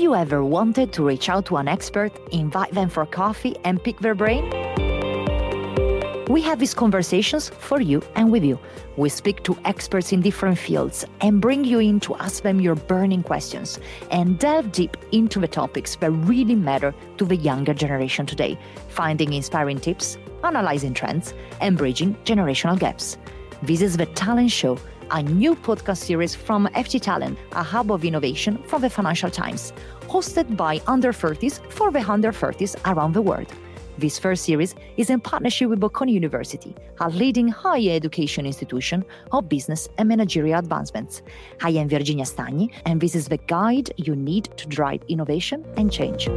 you ever wanted to reach out to an expert, invite them for coffee, and pick their brain? We have these conversations for you and with you. We speak to experts in different fields and bring you in to ask them your burning questions and delve deep into the topics that really matter to the younger generation today, finding inspiring tips, analyzing trends, and bridging generational gaps. This is The Talent Show, a new podcast series from FT Talent, a hub of innovation from the Financial Times, hosted by under 30s for the under 30s around the world. This first series is in partnership with Bocconi University, a leading higher education institution of business and managerial advancements. I am Virginia Stagni, and this is the guide you need to drive innovation and change.